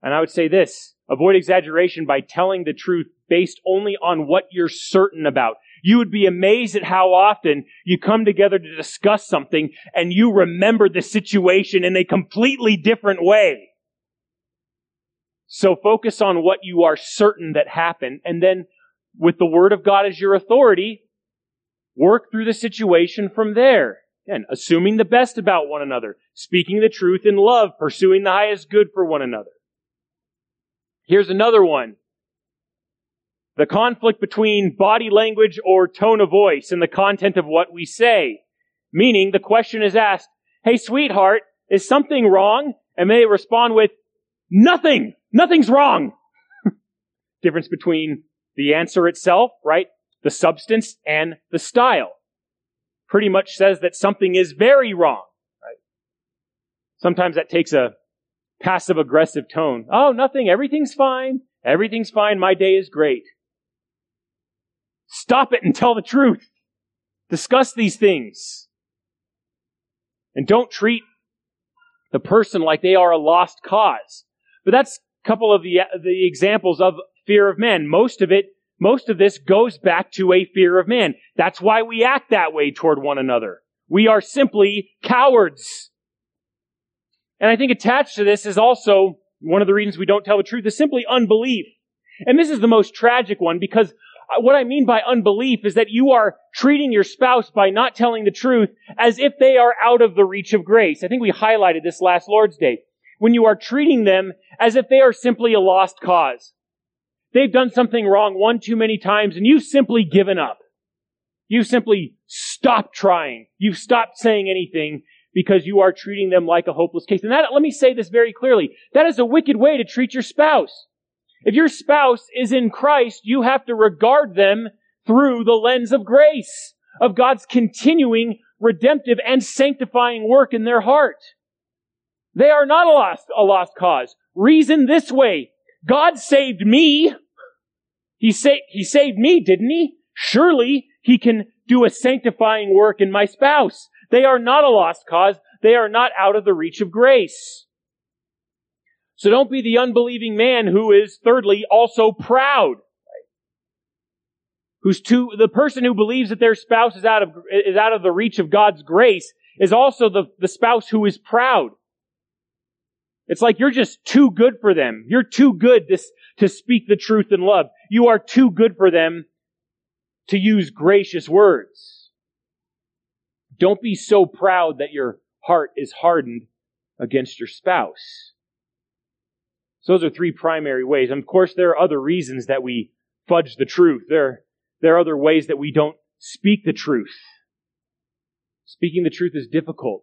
S1: And I would say this, avoid exaggeration by telling the truth based only on what you're certain about. You would be amazed at how often you come together to discuss something and you remember the situation in a completely different way. So focus on what you are certain that happened and then with the Word of God as your authority, work through the situation from there. Again, assuming the best about one another, speaking the truth in love, pursuing the highest good for one another. Here's another one. The conflict between body language or tone of voice and the content of what we say. Meaning the question is asked, Hey sweetheart, is something wrong? And they respond with, Nothing! Nothing's wrong! Difference between the answer itself, right? The substance and the style. Pretty much says that something is very wrong, right? Sometimes that takes a passive aggressive tone. Oh, nothing. Everything's fine. Everything's fine. My day is great. Stop it and tell the truth. Discuss these things. And don't treat the person like they are a lost cause. But that's a couple of the, the examples of fear of man. Most of it, most of this goes back to a fear of man. That's why we act that way toward one another. We are simply cowards. And I think attached to this is also one of the reasons we don't tell the truth is simply unbelief. And this is the most tragic one because what I mean by unbelief is that you are treating your spouse by not telling the truth as if they are out of the reach of grace. I think we highlighted this last Lord's Day. When you are treating them as if they are simply a lost cause. They've done something wrong one too many times and you've simply given up. You've simply stopped trying. You've stopped saying anything because you are treating them like a hopeless case. And that, let me say this very clearly. That is a wicked way to treat your spouse. If your spouse is in Christ, you have to regard them through the lens of grace, of God's continuing redemptive and sanctifying work in their heart. They are not a lost, a lost cause. Reason this way. God saved me. He, sa- he saved me, didn't he? Surely he can do a sanctifying work in my spouse. They are not a lost cause. They are not out of the reach of grace. So don't be the unbelieving man who is, thirdly, also proud. Who's too, the person who believes that their spouse is out of, is out of the reach of God's grace is also the, the spouse who is proud. It's like you're just too good for them. You're too good to, to speak the truth in love. You are too good for them to use gracious words. Don't be so proud that your heart is hardened against your spouse. So those are three primary ways. And of course, there are other reasons that we fudge the truth. There, there are other ways that we don't speak the truth. Speaking the truth is difficult.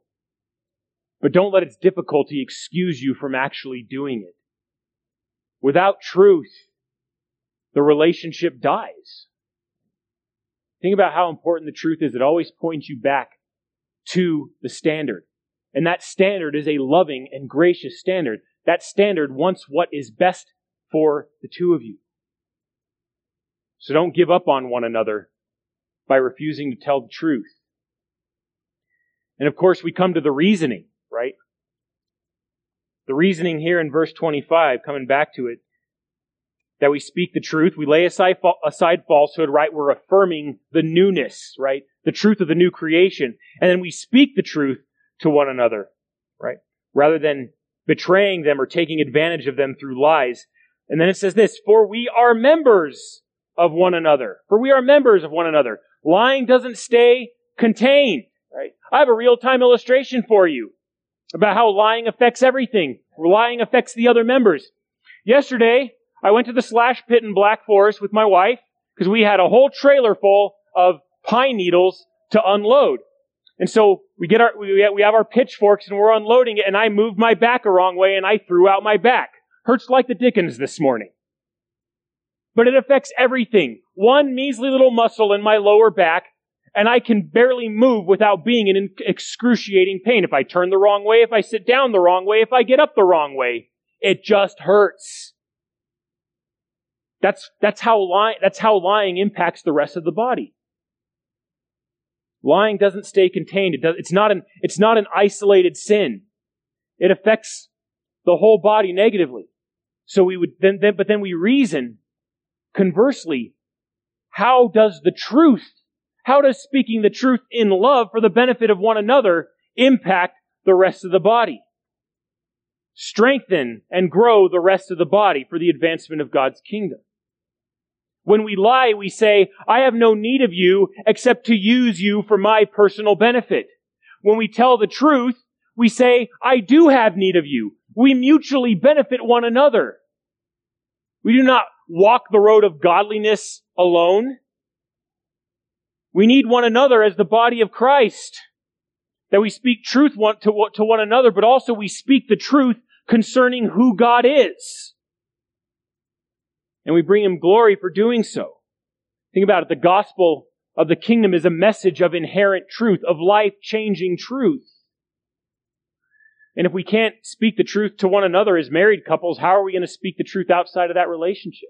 S1: But don't let its difficulty excuse you from actually doing it. Without truth, the relationship dies. Think about how important the truth is. It always points you back to the standard. And that standard is a loving and gracious standard. That standard wants what is best for the two of you. So don't give up on one another by refusing to tell the truth. And of course, we come to the reasoning? The reasoning here in verse 25, coming back to it, that we speak the truth. We lay aside, aside falsehood, right? We're affirming the newness, right? The truth of the new creation. And then we speak the truth to one another, right? Rather than betraying them or taking advantage of them through lies. And then it says this, for we are members of one another. For we are members of one another. Lying doesn't stay contained, right? I have a real-time illustration for you about how lying affects everything. Lying affects the other members. Yesterday, I went to the slash pit in Black Forest with my wife because we had a whole trailer full of pine needles to unload. And so we get our, we, have our pitchforks and we're unloading it and I moved my back a wrong way and I threw out my back. Hurts like the dickens this morning. But it affects everything. One measly little muscle in my lower back and I can barely move without being in excruciating pain. If I turn the wrong way, if I sit down the wrong way, if I get up the wrong way, it just hurts. That's, that's how lying, that's how lying impacts the rest of the body. Lying doesn't stay contained. It does, it's not an, it's not an isolated sin. It affects the whole body negatively. So we would then, then, but then we reason conversely, how does the truth, how does speaking the truth in love for the benefit of one another impact the rest of the body? Strengthen and grow the rest of the body for the advancement of God's kingdom. When we lie, we say, I have no need of you except to use you for my personal benefit. When we tell the truth, we say, I do have need of you. We mutually benefit one another. We do not walk the road of godliness alone. We need one another as the body of Christ. That we speak truth to one another, but also we speak the truth concerning who God is and we bring him glory for doing so. Think about it. The gospel of the kingdom is a message of inherent truth, of life changing truth. And if we can't speak the truth to one another as married couples, how are we going to speak the truth outside of that relationship?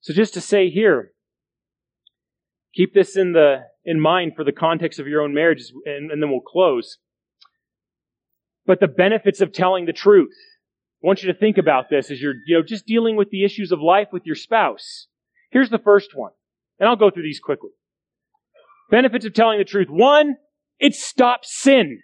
S1: So just to say here, keep this in the in mind for the context of your own marriages, and, and then we'll close. But the benefits of telling the truth. I want you to think about this as you're, you know, just dealing with the issues of life with your spouse. Here's the first one, and I'll go through these quickly. Benefits of telling the truth. One, it stops sin.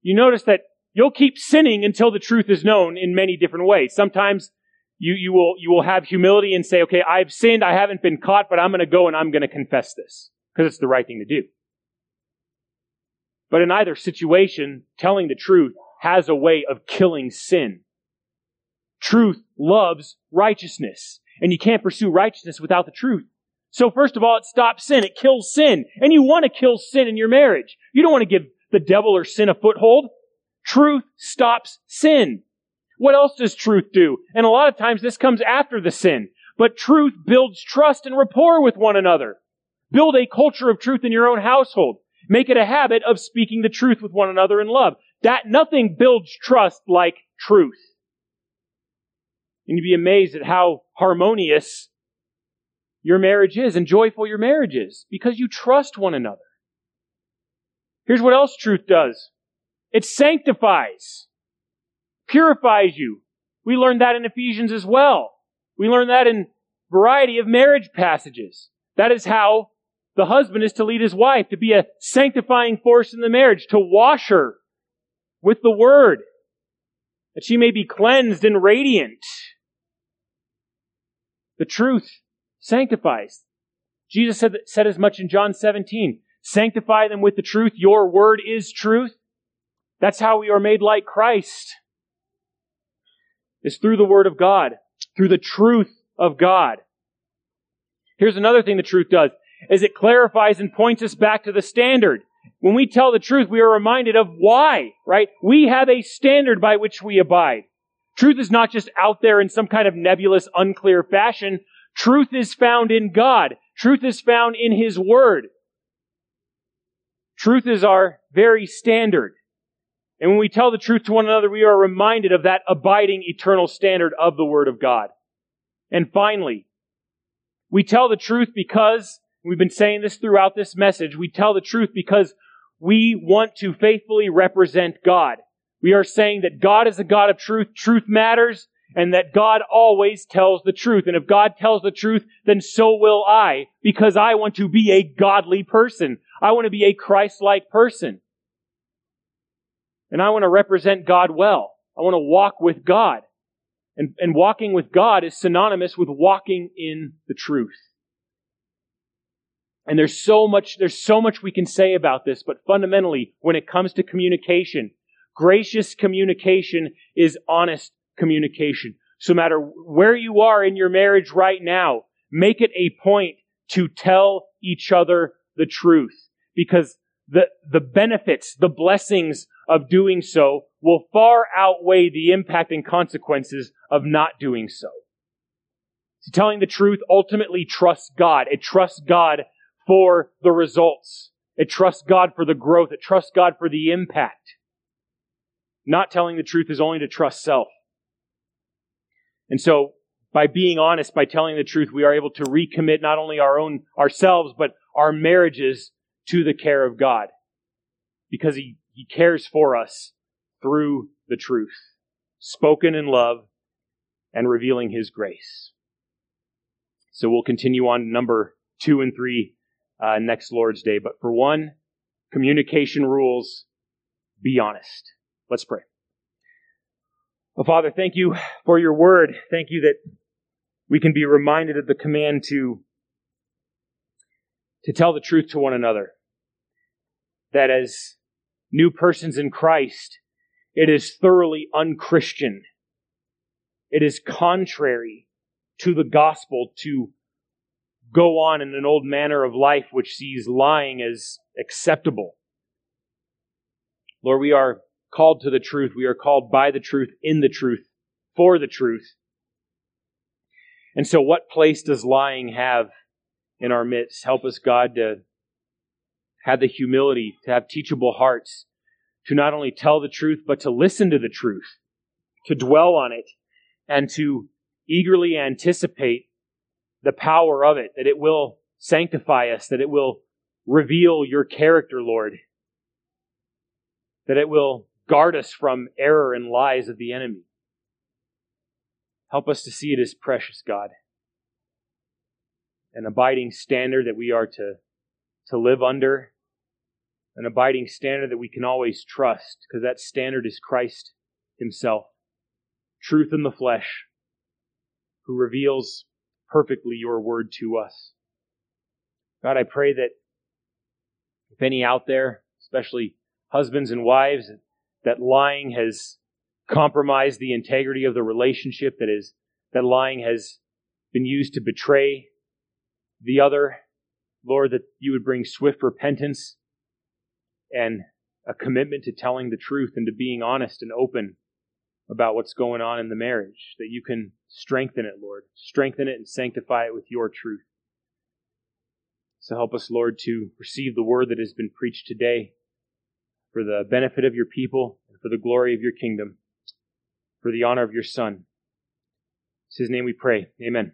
S1: You notice that you'll keep sinning until the truth is known in many different ways. Sometimes you, you will, you will have humility and say, okay, I've sinned, I haven't been caught, but I'm going to go and I'm going to confess this because it's the right thing to do. But in either situation, telling the truth has a way of killing sin. Truth loves righteousness, and you can't pursue righteousness without the truth. So first of all, it stops sin. It kills sin. And you want to kill sin in your marriage. You don't want to give the devil or sin a foothold. Truth stops sin. What else does truth do? And a lot of times this comes after the sin. But truth builds trust and rapport with one another. Build a culture of truth in your own household. Make it a habit of speaking the truth with one another in love. That nothing builds trust like truth. And you'd be amazed at how harmonious your marriage is and joyful your marriage is because you trust one another. Here's what else truth does. It sanctifies, purifies you. We learned that in Ephesians as well. We learned that in variety of marriage passages. That is how the husband is to lead his wife, to be a sanctifying force in the marriage, to wash her with the word, that she may be cleansed and radiant. The truth sanctifies. Jesus said, said as much in John 17. Sanctify them with the truth. Your word is truth. That's how we are made like Christ. Is through the word of God, through the truth of God. Here's another thing the truth does, is it clarifies and points us back to the standard. When we tell the truth, we are reminded of why, right? We have a standard by which we abide. Truth is not just out there in some kind of nebulous, unclear fashion. Truth is found in God. Truth is found in His Word. Truth is our very standard. And when we tell the truth to one another, we are reminded of that abiding eternal standard of the Word of God. And finally, we tell the truth because We've been saying this throughout this message. We tell the truth because we want to faithfully represent God. We are saying that God is a God of truth. Truth matters. and that God always tells the truth. And if God tells the truth, then so will I, because I want to be a godly person. I want to be a Christ-like person. And I want to represent God well. I want to walk with God. And, and walking with God is synonymous with walking in the truth. And there's so much, there's so much we can say about this, but fundamentally, when it comes to communication, gracious communication is honest communication. So matter where you are in your marriage right now, make it a point to tell each other the truth because the, the benefits, the blessings of doing so will far outweigh the impact and consequences of not doing so. so telling the truth ultimately trusts God. It trusts God for the results. It trusts God for the growth. It trusts God for the impact. Not telling the truth is only to trust self. And so, by being honest, by telling the truth, we are able to recommit not only our own, ourselves, but our marriages to the care of God. Because He, he cares for us through the truth, spoken in love and revealing His grace. So we'll continue on number two and three uh, next Lord's Day. But for one, communication rules, be honest. Let's pray. Well, Father, thank you for your word. Thank you that we can be reminded of the command to, to tell the truth to one another. That as new persons in Christ, it is thoroughly unchristian. It is contrary to the gospel to go on in an old manner of life which sees lying as acceptable. Lord, we are called to the truth. We are called by the truth, in the truth, for the truth. And so, what place does lying have in our midst? Help us, God, to have the humility, to have teachable hearts, to not only tell the truth, but to listen to the truth, to dwell on it, and to eagerly anticipate the power of it, that it will sanctify us, that it will reveal your character, Lord, that it will guard us from error and lies of the enemy. Help us to see it as precious, God, an abiding standard that we are to, to live under, an abiding standard that we can always trust, because that standard is Christ Himself, truth in the flesh, who reveals perfectly your word to us. God, I pray that if any out there, especially husbands and wives, that lying has compromised the integrity of the relationship, that is, that lying has been used to betray the other, Lord, that you would bring swift repentance and a commitment to telling the truth and to being honest and open about what's going on in the marriage, that you can strengthen it, Lord. Strengthen it and sanctify it with your truth. So help us, Lord, to receive the word that has been preached today for the benefit of your people and for the glory of your kingdom, for the honor of your Son. It's his name we pray. Amen.